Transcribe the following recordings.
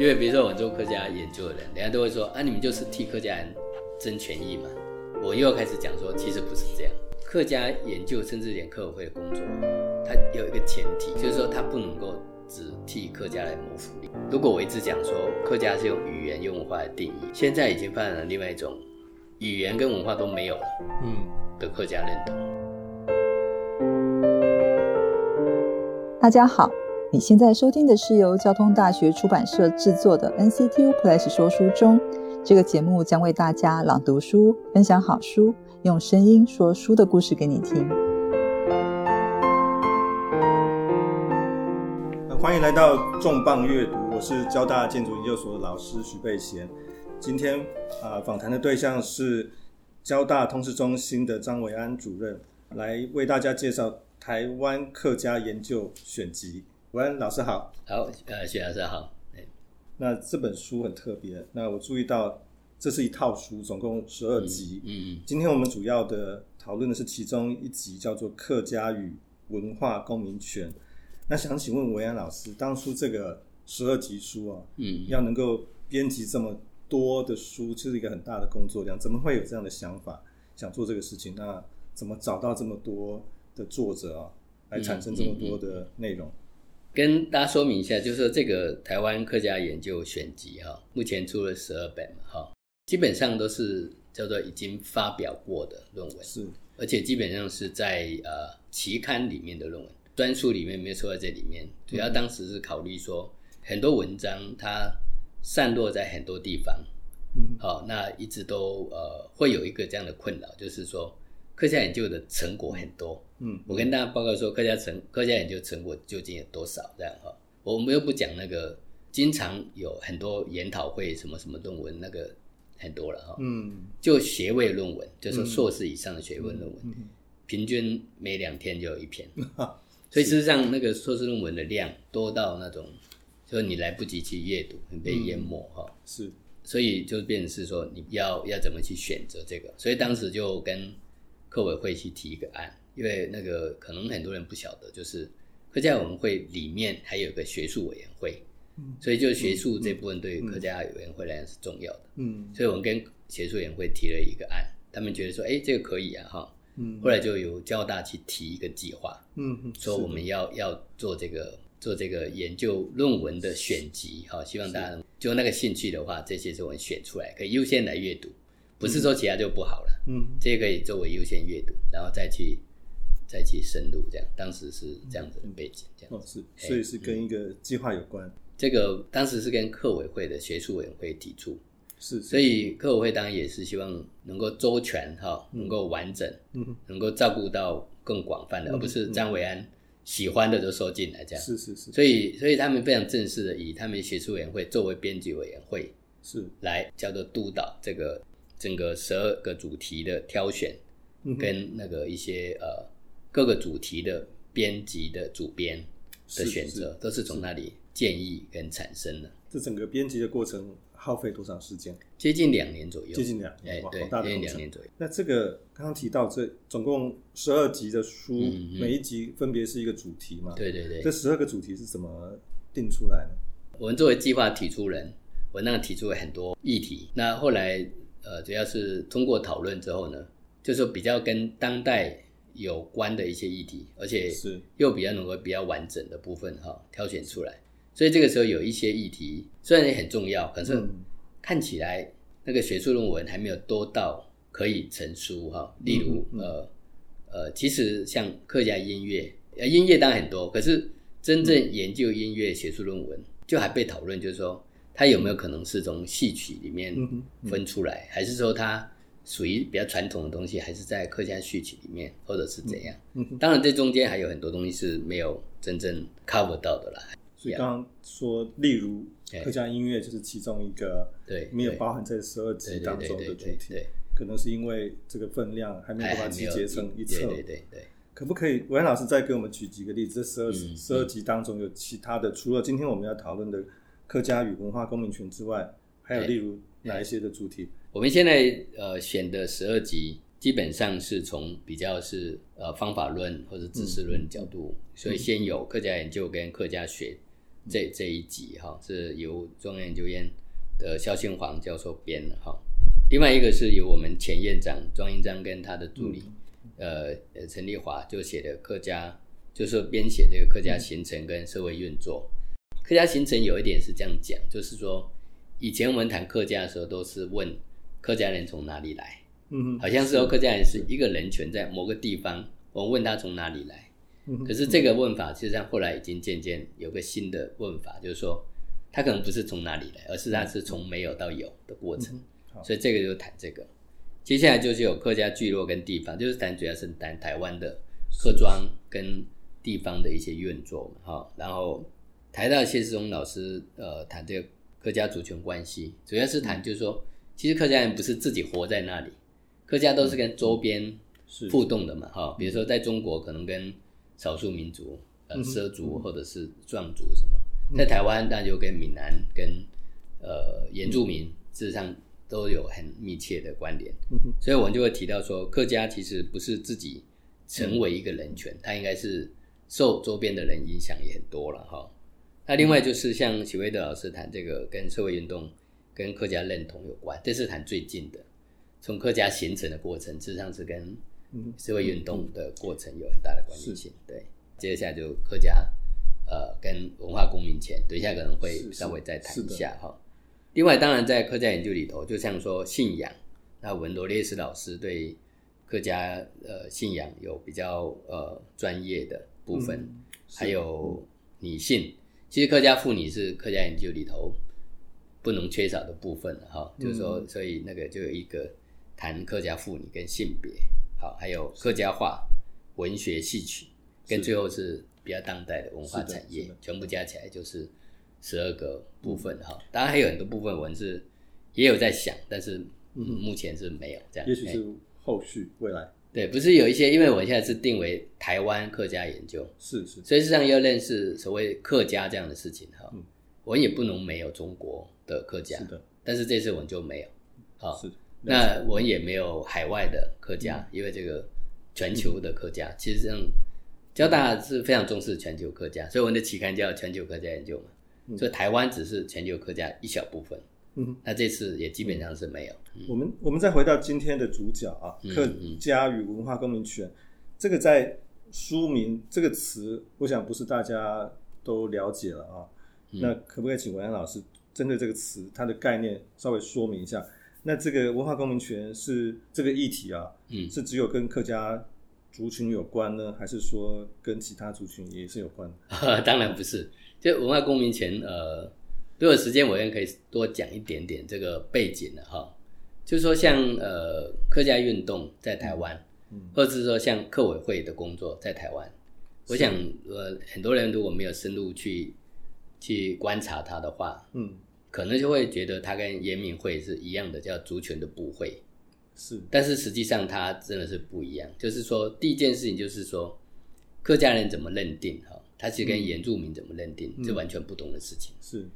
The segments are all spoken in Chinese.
因为比如说我做客家研究的人，人家都会说啊，你们就是替客家人争权益嘛。我又要开始讲说，其实不是这样。客家研究甚至连客委会的工作，它有一个前提，就是说它不能够只替客家来谋福利。如果我一直讲说客家是用语言、用文化来定义，现在已经发展了另外一种语言跟文化都没有了，嗯，的客家认同。大家好。你现在收听的是由交通大学出版社制作的 NCTU Plus 说书中，这个节目将为大家朗读书、分享好书，用声音说书的故事给你听。欢迎来到重磅阅读，我是交大建筑研究所的老师徐贝贤。今天啊，访谈的对象是交大通识中心的张伟安主任，来为大家介绍台湾客家研究选集。喂，老师好。好，呃，徐老师好。那这本书很特别。那我注意到，这是一套书，总共十二集。嗯嗯。今天我们主要的讨论的是其中一集，叫做《客家与文化公民权》。那想请问文安老师，当初这个十二集书啊，嗯，要能够编辑这么多的书，就是一个很大的工作量。怎么会有这样的想法，想做这个事情？那怎么找到这么多的作者啊，来产生这么多的内容？跟大家说明一下，就是说这个台湾客家研究选集哈，目前出了十二本嘛哈，基本上都是叫做已经发表过的论文，是，而且基本上是在呃期刊里面的论文，专书里面没有说在这里面。主要当时是考虑说，很多文章它散落在很多地方，嗯，好，那一直都呃会有一个这样的困扰，就是说。科家研究的成果很多，嗯，我跟大家报告说，科家成科家研究成果究竟有多少？这样哈，我们又不讲那个，经常有很多研讨会，什么什么论文，那个很多了哈，嗯，就学位论文，就是硕士以上的学位论文，平均每两天就有一篇，所以事实上那个硕士论文的量多到那种，就是你来不及去阅读，你被淹没哈，是，所以就变成是说你要要怎么去选择这个，所以当时就跟。客委会去提一个案，因为那个可能很多人不晓得，就是客家委员会里面还有一个学术委员会，嗯，所以就学术这部分对于客家委员会来讲是重要的，嗯，所以我们跟学术委员会提了一个案，他们觉得说，哎，这个可以啊，哈，嗯，后来就由交大去提一个计划，嗯，说我们要要做这个做这个研究论文的选集，哈，希望大家就那个兴趣的话，这些是我们选出来，可以优先来阅读。不是说其他就不好了，嗯，这可以作为优先阅读，然后再去再去深入这样。当时是这样子的背景，这样哦是，所以是跟一个计划有关。这个当时是跟课委会的学术委员会提出，是，所以课委会当然也是希望能够周全哈，能够完整，嗯，能够照顾到更广泛的，而不是张伟安喜欢的就收进来这样。是是是。所以所以他们非常正式的以他们学术委员会作为编辑委员会，是来叫做督导这个。整个十二个主题的挑选，跟那个一些呃各个主题的编辑的主编的选择，都是从那里建议跟产生的。这整个编辑的过程耗费多长时间？接近两年左右。接近两年，对，接近两年左右。那这个刚刚提到这总共十二集的书，每一集分别是一个主题嘛？对对对。这十二个主题是怎么定出来的？我们作为计划提出人，我那提出了很多议题。那后来。呃，主要是通过讨论之后呢，就是比较跟当代有关的一些议题，而且是又比较能够比较完整的部分哈，挑选出来。所以这个时候有一些议题虽然也很重要，可是看起来那个学术论文还没有多到可以成书哈。例如呃呃，其实像客家音乐，呃音乐当然很多，可是真正研究音乐学术论文就还被讨论，就是说。它有没有可能是从戏曲里面分出来，还是说它属于比较传统的东西，还是在客家戏曲里面，或者是怎样？当然，这中间还有很多东西是没有真正 cover 到的啦。所以刚刚说，例如客家音乐就是其中一个，对，没有包含在十二集当中的主题，可能是因为这个分量还没有把它集结成一册。对对对，可不可以，文老师再给我们举几个例子？这十二十二集当中有其他的，除了今天我们要讨论的。客家与文化公民权之外，还有例如哪一些的主题？我们现在呃选的十二集，基本上是从比较是呃方法论或者知识论角度，所以先有客家研究跟客家学这这一集哈，是由中央研究院的肖庆煌教授编的哈。另外一个是由我们前院长庄英章跟他的助理，呃呃陈立华就写的客家，就是编写这个客家形成跟社会运作。客家形成有一点是这样讲，就是说以前我们谈客家的时候，都是问客家人从哪里来，嗯，好像是说客家人是一个人权在某个地方，我们问他从哪里来，可是这个问法实际上后来已经渐渐有个新的问法，就是说他可能不是从哪里来，而是他是从没有到有的过程。所以这个就谈这个，接下来就是有客家聚落跟地方，就是谈主要是谈台湾的客庄跟地方的一些运作嘛，哈。然后台大谢世忠老师呃谈这个客家族群关系，主要是谈就是说，其实客家人不是自己活在那里，客家都是跟周边互动的嘛，哈。比如说在中国可能跟少数民族呃畲族或者是壮族什么，在台湾那就跟闽南跟呃原住民事实上。都有很密切的关联，所以我们就会提到说，客家其实不是自己成为一个人权，它应该是受周边的人影响也很多了哈。那另外就是像许威德老师谈这个跟社会运动、跟客家认同有关，这是谈最近的，从客家形成的过程，实际上是跟社会运动的过程有很大的关系性。对，接下来就客家呃跟文化公民权，等一下可能会稍微再谈一下哈。另外，当然在客家研究里头，就像说信仰，那文罗列斯老师对客家呃信仰有比较呃专业的部分，还有女性，其实客家妇女是客家研究里头不能缺少的部分哈。就是说，所以那个就有一个谈客家妇女跟性别，好，还有客家话、文学、戏曲，跟最后是比较当代的文化产业，全部加起来就是。十二个部分哈，当然还有很多部分文字也有在想，但是目前是没有这样。也许是后续未来。对，不是有一些，因为我现在是定为台湾客家研究，是是，所以实际上要认识所谓客家这样的事情哈，我也不能没有中国的客家，是的。但是这次我们就没有，好，是。那我们也没有海外的客家，因为这个全球的客家，其实上交大是非常重视全球客家，所以我们的期刊叫全球客家研究嘛。所以台湾只是全球客家一小部分，嗯，那这次也基本上是没有。我们我们再回到今天的主角啊，客家与文化公民权，这个在书名这个词，我想不是大家都了解了啊。那可不可以请文安老师针对这个词，它的概念稍微说明一下？那这个文化公民权是这个议题啊，嗯，是只有跟客家族群有关呢，还是说跟其他族群也是有关？当然不是。就文化公民权，呃，如果时间我也可以多讲一点点这个背景的哈。就是说，像呃客家运动在台湾，或者是说像客委会的工作在台湾，我想呃很多人如果没有深入去去观察它的话，嗯，可能就会觉得它跟严明会是一样的，叫族群的部会，是。但是实际上它真的是不一样。就是说，第一件事情就是说，客家人怎么认定哈？他是跟原住民怎么认定，这完全不同的事情。是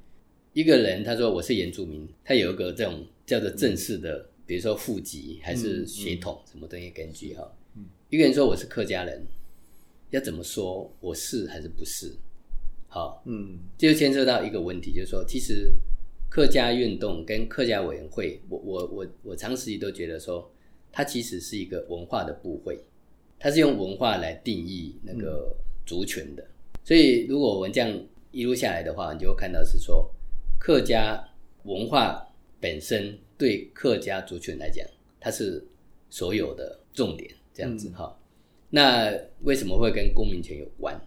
一个人他说我是原住民，他有一个这种叫做正式的，比如说户籍还是血统什么东西根据哈。一个人说我是客家人，要怎么说我是还是不是？好，嗯，这就牵涉到一个问题，就是说，其实客家运动跟客家委员会，我我我我长时期都觉得说，它其实是一个文化的部会，它是用文化来定义那个族群的。所以，如果我们这样一路下来的话，你就会看到是说，客家文化本身对客家族群来讲，它是所有的重点，这样子哈。那为什么会跟公民权有关？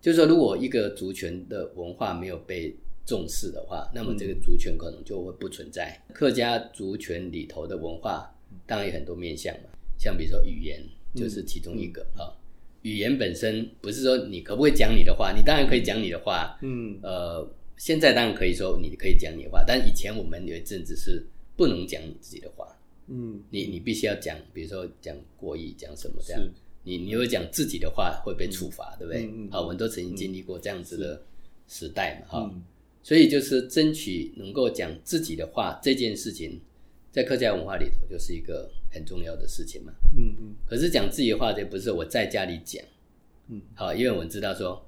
就是说，如果一个族群的文化没有被重视的话，那么这个族群可能就会不存在。客家族群里头的文化，当然有很多面向嘛，像比如说语言，就是其中一个哈。语言本身不是说你可不可以讲你的话，你当然可以讲你的话。嗯，呃，现在当然可以说你可以讲你的话，但以前我们有一阵子是不能讲你自己的话。嗯，你你必须要讲，比如说讲国语，讲什么这样。你你有讲自己的话会被处罚，对不对？好，我们都曾经经历过这样子的时代嘛，哈。所以就是争取能够讲自己的话这件事情，在客家文化里头就是一个。很重要的事情嘛，嗯嗯。可是讲自己的话，就不是我在家里讲，嗯，好，因为我们知道说，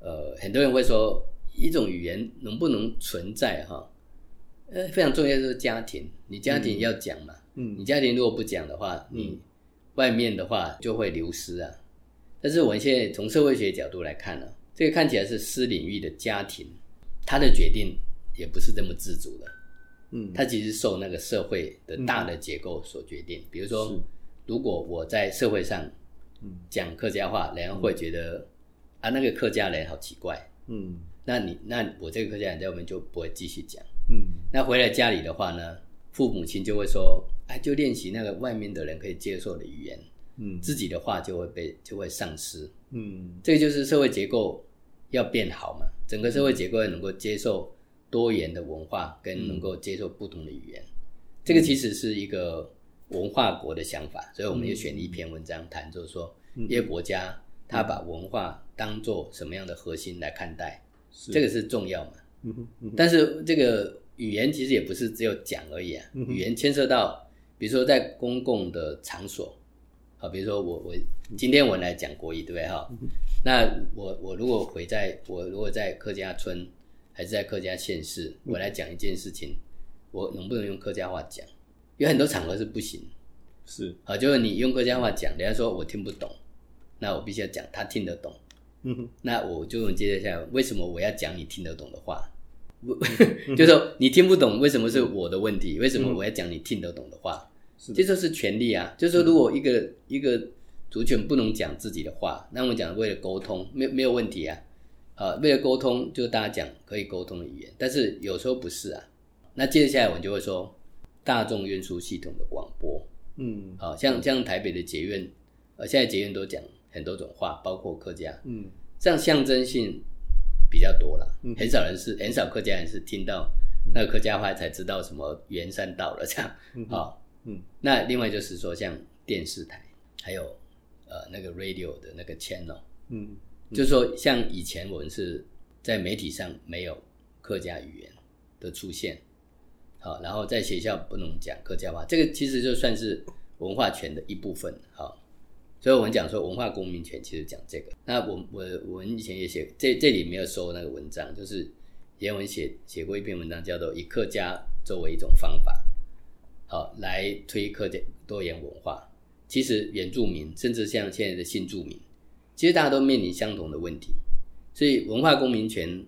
呃，很多人会说一种语言能不能存在哈？呃，非常重要就是家庭，你家庭要讲嘛，嗯，你家庭如果不讲的话，你外面的话就会流失啊。但是我们现在从社会学角度来看呢，这个看起来是私领域的家庭，他的决定也不是这么自主的，嗯，他其实受那个社会的大的结构所决定。比如说，如果我在社会上，讲客家话，人家会觉得啊，那个客家人好奇怪，嗯，那你那我这个客家人在外面就不会继续讲。嗯，那回来家里的话呢，父母亲就会说，哎，就练习那个外面的人可以接受的语言，嗯，自己的话就会被就会丧失，嗯，这个就是社会结构要变好嘛，整个社会结构要能够接受多元的文化，跟能够接受不同的语言，这个其实是一个文化国的想法，所以我们也选了一篇文章谈，就是说一个国家他把文化当做什么样的核心来看待，这个是重要嘛。但是这个语言其实也不是只有讲而已啊，语言牵涉到，比如说在公共的场所，好，比如说我我今天我来讲国语，对不对？哈？那我我如果回在我如果在客家村还是在客家县市，我来讲一件事情，我能不能用客家话讲？有很多场合是不行，是。好，就是你用客家话讲，人家说我听不懂，那我必须要讲他听得懂，嗯那我就接着下来，为什么我要讲你听得懂的话？就是说你听不懂，为什么是我的问题？为什么我要讲你听得懂的话？这就是权利啊！就是说，如果一个一个族群不能讲自己的话，那我们讲为了沟通，没没有问题啊。啊，为了沟通，就大家讲可以沟通的语言。但是有时候不是啊。那接着下来，我就会说大众运输系统的广播。嗯，好像像台北的捷运，呃，现在捷运都讲很多种话，包括客家。嗯，这样象征性。比较多了，很少人是很少客家人是听到那个客家话才知道什么元山到了这样，好，嗯，那另外就是说像电视台，还有呃那个 radio 的那个 channel，嗯，就是说像以前我们是在媒体上没有客家语言的出现，好，然后在学校不能讲客家话，这个其实就算是文化权的一部分，好。所以，我们讲说文化公民权，其实讲这个。那我我我们以前也写，这这里没有收那个文章，就是原文写写过一篇文章，叫做以客家作为一种方法，好来推客家多元文化。其实原住民，甚至像现在的新住民，其实大家都面临相同的问题。所以，文化公民权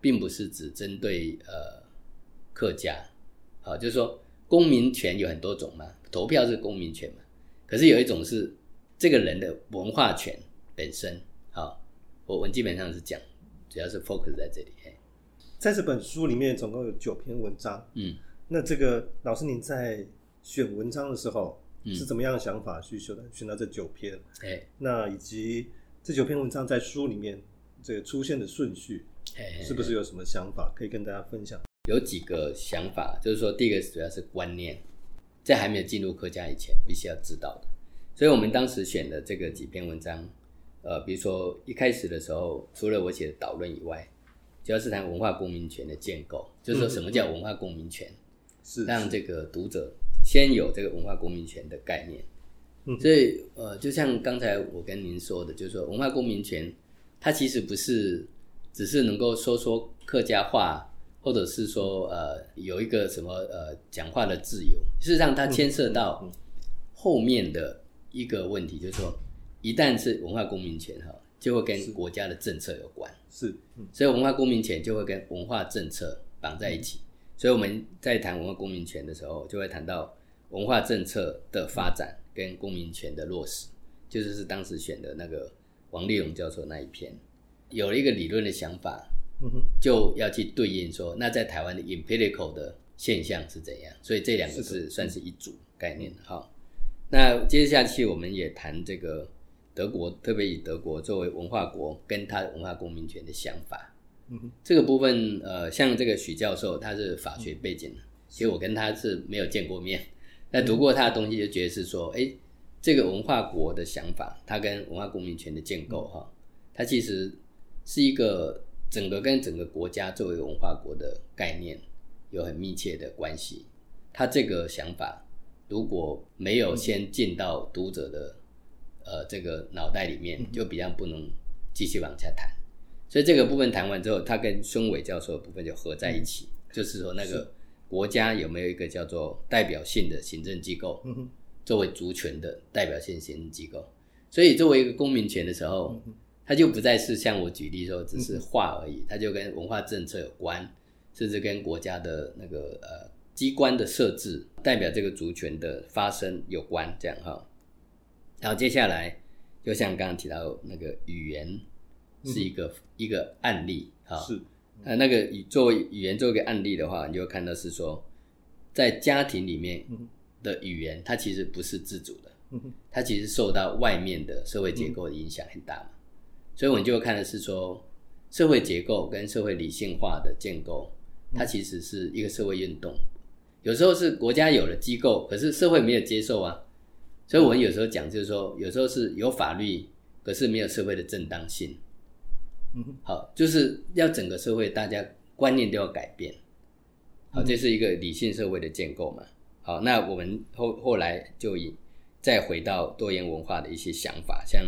并不是只针对呃客家，好，就是说公民权有很多种嘛，投票是公民权嘛，可是有一种是。这个人的文化权本身，好，我我基本上是讲，主要是 focus 在这里。在这本书里面，总共有九篇文章。嗯，那这个老师您在选文章的时候，是怎么样的想法去选的？选到这九篇？哎，那以及这九篇文章在书里面这个出现的顺序，是不是有什么想法可以跟大家分享？有几个想法，就是说，第一个主要是观念，在还没有进入客家以前，必须要知道的。所以，我们当时选的这个几篇文章，呃，比如说一开始的时候，除了我写的导论以外，主要是谈文化公民权的建构，就是说什么叫文化公民权，是让这个读者先有这个文化公民权的概念。所以，呃，就像刚才我跟您说的，就是说文化公民权，它其实不是只是能够说说客家话，或者是说呃有一个什么呃讲话的自由，事实上它牵涉到后面的。一个问题就是说，一旦是文化公民权哈，就会跟国家的政策有关。是，所以文化公民权就会跟文化政策绑在一起。所以我们在谈文化公民权的时候，就会谈到文化政策的发展跟公民权的落实，就是是当时选的那个王立荣教授那一篇，有了一个理论的想法，就要去对应说，那在台湾的 empirical 的现象是怎样？所以这两个是算是一组概念哈。那接下去我们也谈这个德国，特别以德国作为文化国跟他文化公民权的想法。嗯，这个部分呃，像这个许教授他是法学背景的，其实我跟他是没有见过面，那读过他的东西就觉得是说，哎，这个文化国的想法，它跟文化公民权的建构哈，它其实是一个整个跟整个国家作为文化国的概念有很密切的关系。他这个想法。如果没有先进到读者的呃这个脑袋里面，就比较不能继续往下谈。所以这个部分谈完之后，他跟孙伟教授的部分就合在一起，就是说那个国家有没有一个叫做代表性的行政机构，作为族群的代表性行政机构。所以作为一个公民权的时候，它就不再是像我举例说只是画而已，它就跟文化政策有关，甚至跟国家的那个呃机关的设置代表这个族群的发生有关，这样哈。然后接下来，就像刚刚提到那个语言是一个一个案例哈，是。呃那个以作为语言做一个案例的话，你就会看到是说，在家庭里面的语言，它其实不是自主的。它其实受到外面的社会结构的影响很大嘛，所以我们就会看的是说，社会结构跟社会理性化的建构，它其实是一个社会运动。有时候是国家有了机构，可是社会没有接受啊，所以我们有时候讲就是说，有时候是有法律，可是没有社会的正当性。嗯，好，就是要整个社会大家观念都要改变。好，这是一个理性社会的建构嘛。好，那我们后后来就以。再回到多元文化的一些想法，像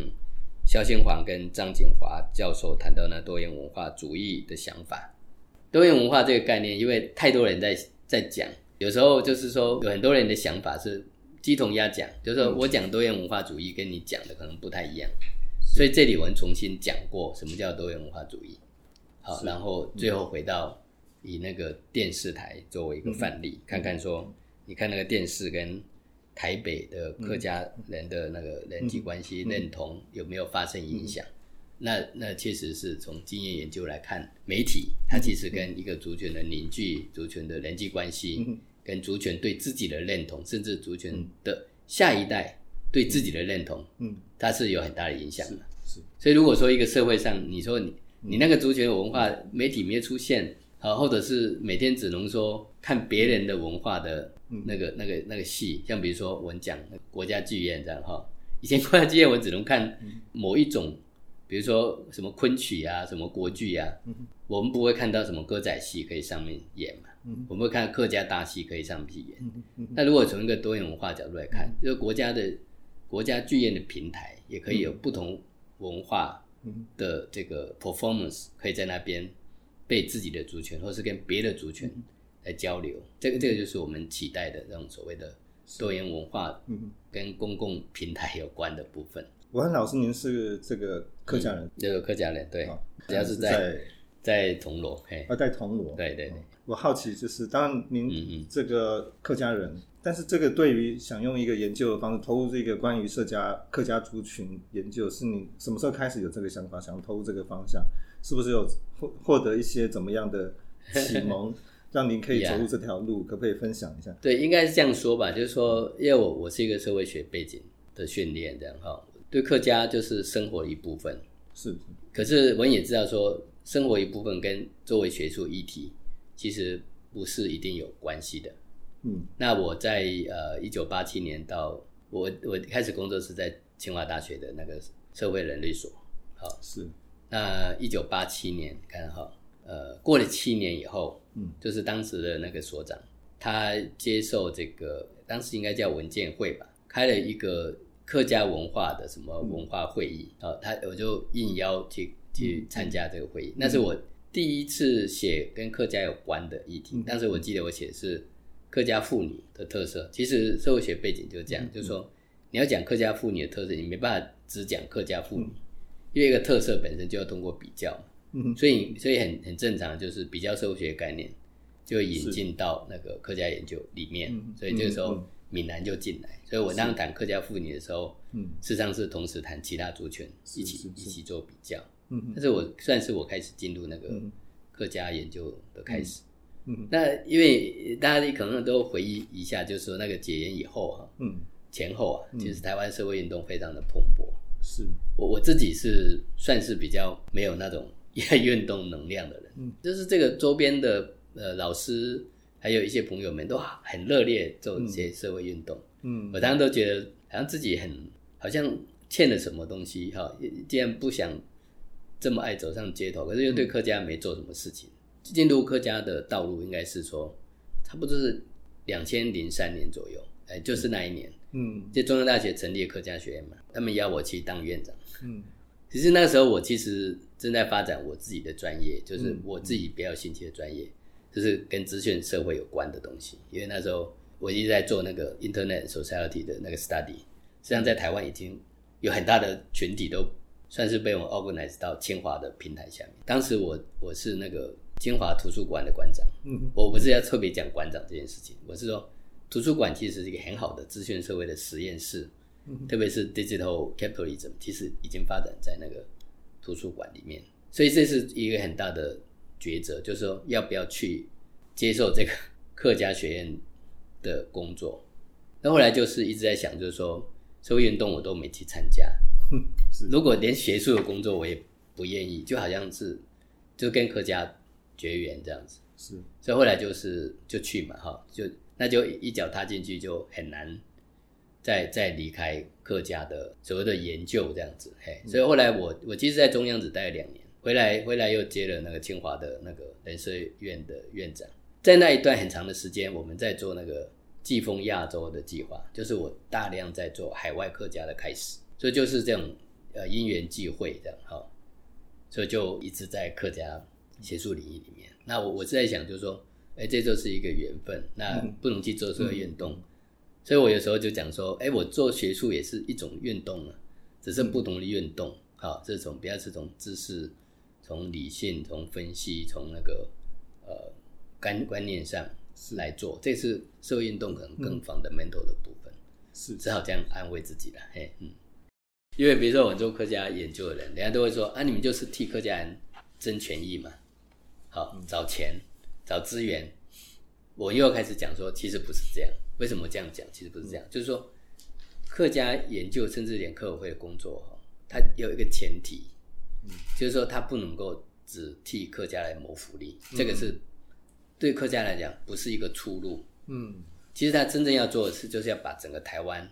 肖先煌跟张景华教授谈到那多元文化主义的想法。多元文化这个概念，因为太多人在在讲，有时候就是说有很多人的想法是鸡同鸭讲，就是说我讲多元文化主义跟你讲的可能不太一样，所以这里我们重新讲过什么叫多元文化主义。好，然后最后回到以那个电视台作为一个范例，看看说，你看那个电视跟。台北的客家人的那个人际关系认同有没有发生影响？那那确实是从经验研究来看，媒体它其实跟一个族群的凝聚、族群的人际关系，跟族群对自己的认同，甚至族群的下一代对自己的认同，嗯，它是有很大的影响的。是，所以如果说一个社会上，你说你你那个族群文化媒体没有出现。啊，或者是每天只能说看别人的文化的那个、那个、那个戏，像比如说我们讲国家剧院这样哈，以前国家剧院我只能看某一种，比如说什么昆曲啊、什么国剧啊，我们不会看到什么歌仔戏可以上面演嘛，我们会看客家大戏可以上戏演。那如果从一个多元文化角度来看，就是国家的国家剧院的平台也可以有不同文化的这个 performance 可以在那边。被自己的族群，或是跟别的族群来交流，这个这个就是我们期待的这种所谓的多元文化，跟公共平台有关的部分。武汉老师，您是这个客家人，这个客家人，对，主要是在在铜锣，嘿，啊，在铜锣，对对对。我好奇就是，当然您这个客家人，但是这个对于想用一个研究的方式投入这个关于社家客家族群研究，是你什么时候开始有这个想法，想投入这个方向？是不是有获获得一些怎么样的启蒙，让您可以走入这条路？可不可以分享一下？对，应该是这样说吧，就是说，因为我我是一个社会学背景的训练，这样哈，对客家就是生活一部分，是。可是我们也知道说，生活一部分跟作为学术议题，其实不是一定有关系的。嗯，那我在呃一九八七年到我我开始工作是在清华大学的那个社会人类所，好是。那一九八七年，看哈，呃，过了七年以后，嗯，就是当时的那个所长，他接受这个，当时应该叫文件会吧，开了一个客家文化的什么文化会议啊，他我就应邀去去参加这个会议，那是我第一次写跟客家有关的议题。但是我记得我写的是客家妇女的特色，其实社会学背景就是这样，就是说你要讲客家妇女的特色，你没办法只讲客家妇女。因为一个特色本身就要通过比较，嗯，所以所以很很正常，就是比较社会学概念就引进到那个客家研究里面，所以这个时候闽南就进来。所以我当谈客家妇女的时候，嗯，事实上是同时谈其他族群一起一起做比较，嗯，但是我算是我开始进入那个客家研究的开始，嗯，那因为大家可能都回忆一下，就是说那个解严以后哈，嗯，前后啊，其实台湾社会运动非常的蓬勃。是。我我自己是算是比较没有那种 运动能量的人，嗯，就是这个周边的呃老师还有一些朋友们都很热烈做一些社会运动，嗯，我当时都觉得好像自己很好像欠了什么东西哈，既然不想这么爱走上街头，可是又对客家没做什么事情，进入客家的道路应该是说差不多是两千零三年左右，哎，就是那一年。嗯，就中央大学成立客家学院嘛，他们邀我去当院长。嗯，其实那个时候我其实正在发展我自己的专业，就是我自己比较兴趣的专业，就是跟资讯社会有关的东西。因为那时候我一直在做那个 Internet Society 的那个 study，实际上在台湾已经有很大的群体都算是被我 organize 到清华的平台下面。当时我我是那个清华图书馆的馆长，嗯，我不是要特别讲馆长这件事情，我是说图书馆其实是一个很好的资讯社会的实验室，嗯特别是 Digital Capitalism，其实已经发展在那个。图书馆里面，所以这是一个很大的抉择，就是说要不要去接受这个客家学院的工作。那后来就是一直在想，就是说社会运动我都没去参加，如果连学术的工作我也不愿意，就好像是就跟客家绝缘这样子。是，所以后来就是就去嘛，哈，就那就一脚踏进去就很难。再再离开客家的所谓的研究这样子，嘿，所以后来我我其实，在中央只待了两年，回来回来又接了那个清华的那个人社院的院长，在那一段很长的时间，我们在做那个季风亚洲的计划，就是我大量在做海外客家的开始，所以就是这种呃因缘际会这样哈，所以就一直在客家学术领域里面。那我我是在想，就是说，哎，这就是一个缘分，那不能去做社会运动。所以我有时候就讲说，哎，我做学术也是一种运动啊，只是不同的运动。好，这种不要是从知识、从理性、从分析、从那个呃观观念上来做，这是社会运动可能更 fundamental 的部分。是，只好这样安慰自己了。嘿，嗯，因为比如说我们做客家研究的人，人家都会说啊，你们就是替客家人争权益嘛，好，找钱、找资源。我又要开始讲说，其实不是这样。为什么这样讲？其实不是这样，就是说，客家研究甚至连客委会的工作哈，它有一个前提，嗯，就是说它不能够只替客家来谋福利，这个是对客家来讲不是一个出路，嗯，其实他真正要做的是，就是要把整个台湾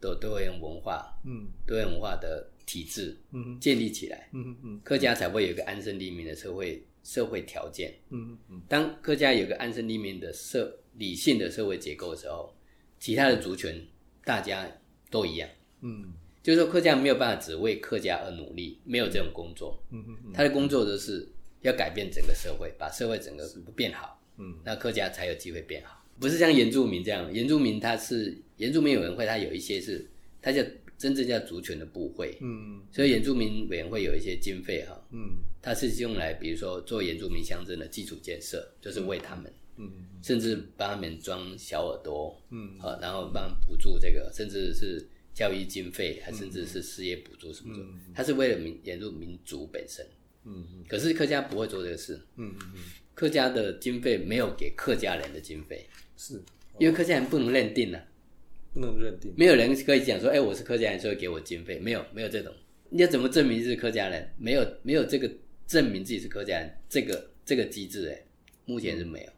的多元文化，嗯，多元文化的体制，嗯，建立起来，嗯嗯，客家才会有一个安身立命的社会社会条件，嗯嗯，当客家有个安身立命的社。理性的社会结构的时候，其他的族群大家都一样。嗯，就是说客家没有办法只为客家而努力，没有这种工作。嗯嗯嗯，他的工作就是要改变整个社会，把社会整个变好。嗯，那客家才有机会变好。不是像原住民这样，原住民他是原住民委员会，他有一些是，他叫真正叫族群的部会。嗯，所以原住民委员会有一些经费哈。嗯，它是用来比如说做原住民乡镇的基础建设，就是为他们。嗯，甚至帮他们装小耳朵，嗯，好，然后帮补助这个，甚至是教育经费，还甚至是失业补助什么的，他是为了民沿入民族本身，嗯嗯，可是客家不会做这个事，嗯嗯嗯，客家的经费没有给客家人的经费，是因为客家人不能认定呢，不能认定，没有人可以讲说，哎，我是客家人，所以给我经费，没有没有这种，你要怎么证明是客家人？没有没有这个证明自己是客家人，这个这个机制，哎，目前是没有。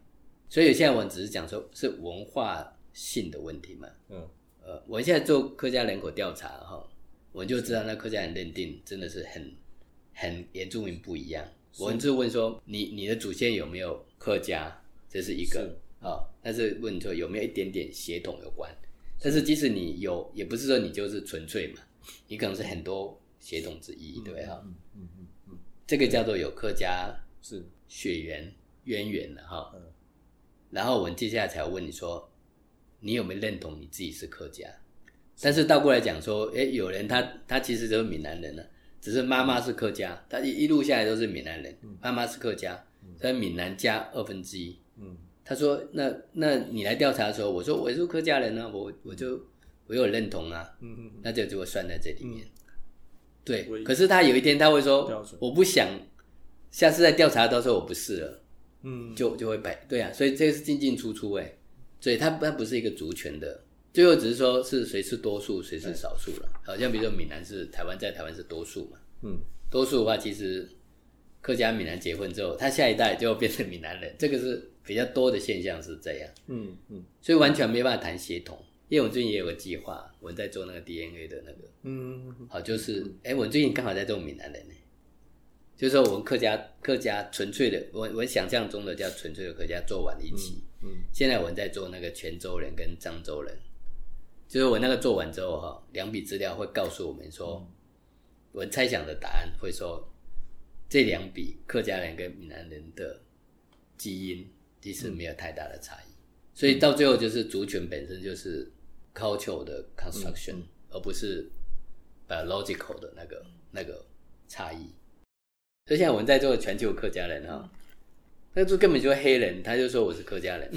所以现在我们只是讲说，是文化性的问题嘛。嗯，呃，我现在做客家人口调查哈，我就知道那客家人认定真的是很很原住民不一样。我们就问说，你你的祖先有没有客家？这是一个啊，但是问说有没有一点点血统有关？但是即使你有，也不是说你就是纯粹嘛，你可能是很多血统之一，对不对哈？嗯嗯嗯嗯，这个叫做有客家是血缘渊源的哈。然后我们接下来才问你说，你有没有认同你自己是客家？但是倒过来讲说，哎，有人他他其实就是闽南人呢，只是妈妈是客家，他一一路下来都是闽南人，妈妈是客家，他闽南加二分之一。嗯，他说那那你来调查的时候，我说我是客家人呢，我我就我有认同啊，嗯嗯，那就就我算在这里面。对，可是他有一天他会说，我不想下次再调查，到时候我不是了。嗯，就就会摆对啊，所以这个是进进出出哎，所以他他不是一个族群的，最后只是说是谁是多数，谁是少数了。好像比如说闽南是台湾在台湾是多数嘛，嗯，多数的话其实客家闽南结婚之后，他下一代就变成闽南人，这个是比较多的现象是这样，嗯嗯，所以完全没办法谈协同，因为我最近也有个计划，我在做那个 DNA 的那个，嗯，好就是哎，我最近刚好在做闽南人呢。就是说，我们客家客家纯粹的，我我想象中的叫纯粹的客家做完一期。嗯，现在我们在做那个泉州人跟漳州人，就是我那个做完之后哈，两笔资料会告诉我们说，我猜想的答案会说，这两笔客家人跟闽南人的基因其实没有太大的差异，所以到最后就是族群本身就是 cultural 的 construction，而不是 biological 的那个那个差异。所以现在我们在做全球客家人哈，那就根本就是黑人，他就说我是客家人。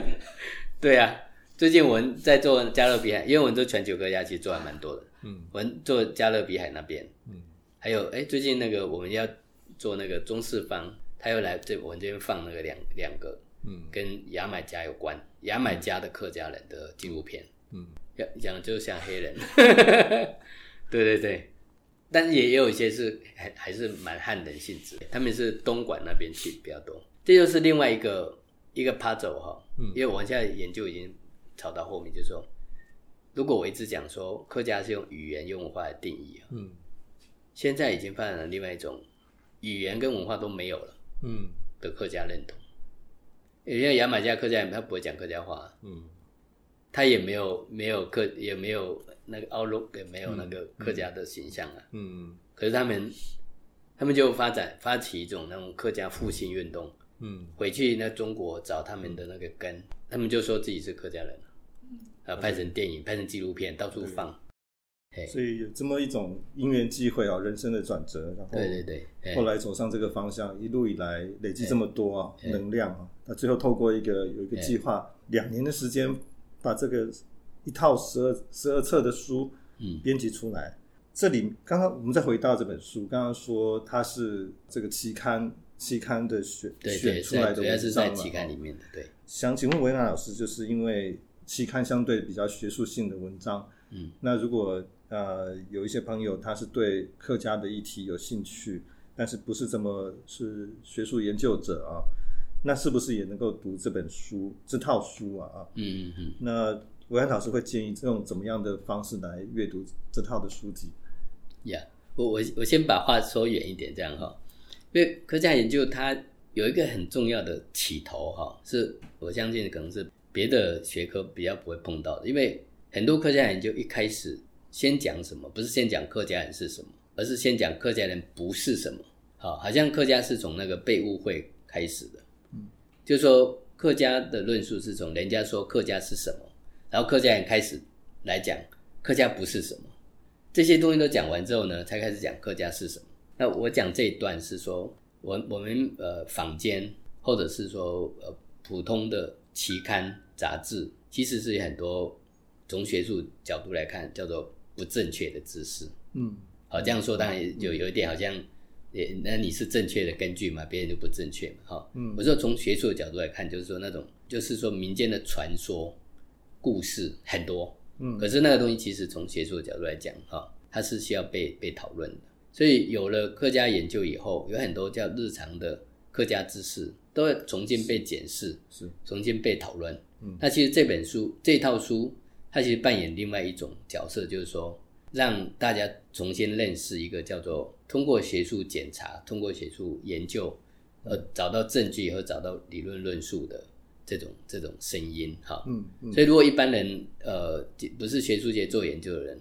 对啊，最近我们在做加勒比海，因为我们做全球客家，其实做还蛮多的。嗯，我们做加勒比海那边，嗯，还有哎，最近那个我们要做那个中四方，他又来这我们这边放那个两两个，嗯，跟牙买加有关，牙买加的客家人的纪录片，嗯，讲讲就像黑人，对对对。但是也也有一些是还还是蛮汉人性质，他们是东莞那边去比较多，这就是另外一个一个 puzzle 哈，嗯，因为我们现在研究已经炒到后面，就是说，如果我一直讲说客家是用语言用文化来定义啊，嗯，现在已经发展了另外一种语言跟文化都没有了，嗯，的客家认同，因为牙买加客家人他不会讲客家话，嗯，他也没有没有客也没有。那个奥洛也没有那个客家的形象啊，嗯，可是他们，他们就发展发起一种那种客家复兴运动，嗯，回去那中国找他们的那个根，他们就说自己是客家人，嗯。啊，拍成电影，拍成纪录片，到处放，所以有这么一种因缘际会啊，人生的转折，然后对对对，后来走上这个方向，一路以来累积这么多啊能量啊，那最后透过一个有一个计划，两年的时间把这个。一套十二十二册的书，嗯，编辑出来。这里刚刚我们再回到这本书，刚刚说它是这个期刊期刊的选选出来的文章嘛？期刊里面的对。想请问维纳老师，就是因为期刊相对比较学术性的文章，嗯，那如果呃有一些朋友他是对客家的议题有兴趣，但是不是这么是学术研究者啊，那是不是也能够读这本书这套书啊？啊，嗯嗯嗯，那。维安老师会建议用怎么样的方式来阅读这套的书籍？呀，我我我先把话说远一点，这样哈，因为科家研究它有一个很重要的起头哈，是我相信可能是别的学科比较不会碰到的，因为很多客家研究一开始先讲什么，不是先讲客家人是什么，而是先讲客家人不是什么，好，好像客家是从那个被误会开始的，嗯，就说客家的论述是从人家说客家是什么。然后客家人开始来讲客家不是什么，这些东西都讲完之后呢，才开始讲客家是什么。那我讲这一段是说，我我们呃坊间或者是说呃普通的期刊杂志，其实是很多从学术角度来看叫做不正确的知识。嗯，好这样说当然有有一点好像，也那你是正确的根据嘛，别人就不正确嘛，哈。嗯，我说从学术的角度来看，就是说那种就是说民间的传说。故事很多，嗯，可是那个东西其实从学术的角度来讲，哈，它是需要被被讨论的。所以有了客家研究以后，有很多叫日常的客家知识都会重新被检视，是重新被讨论。嗯，那其实这本书这套书，它其实扮演另外一种角色，就是说让大家重新认识一个叫做通过学术检查、通过学术研究，呃，找到证据和找到理论论述的。这种这种声音哈，嗯，所以如果一般人呃不是学术界做研究的人，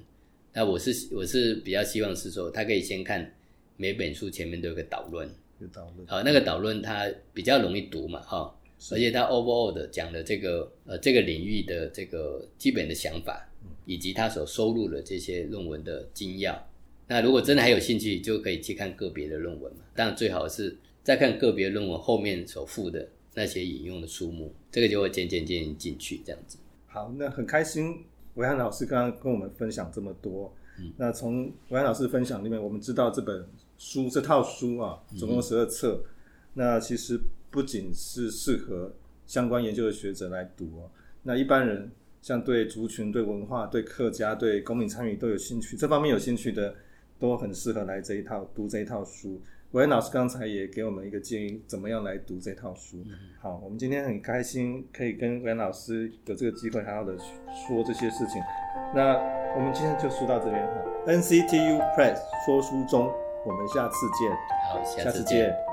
那我是我是比较希望是说，他可以先看每本书前面都有个导论，有导论，好，那个导论它比较容易读嘛哈，而且他 overall 的讲的这个呃这个领域的这个基本的想法，以及他所收录的这些论文的精要，那如果真的还有兴趣，就可以去看个别的论文嘛，当然最好是再看个别论文后面所附的。那些引用的书目，这个就会渐渐渐渐进去，这样子。好，那很开心，维安老师刚刚跟我们分享这么多。嗯，那从维安老师分享里面，我们知道这本书这套书啊，总共十二册。那其实不仅是适合相关研究的学者来读哦，那一般人像对族群、对文化、对客家、对公民参与都有兴趣，这方面有兴趣的，都很适合来这一套读这一套书。韦恩老师刚才也给我们一个建议，怎么样来读这套书？好，我们今天很开心可以跟韦恩老师有这个机会，好好的说这些事情。那我们今天就说到这边哈。NCTU Press 说书中，我们下次见。好，下次见。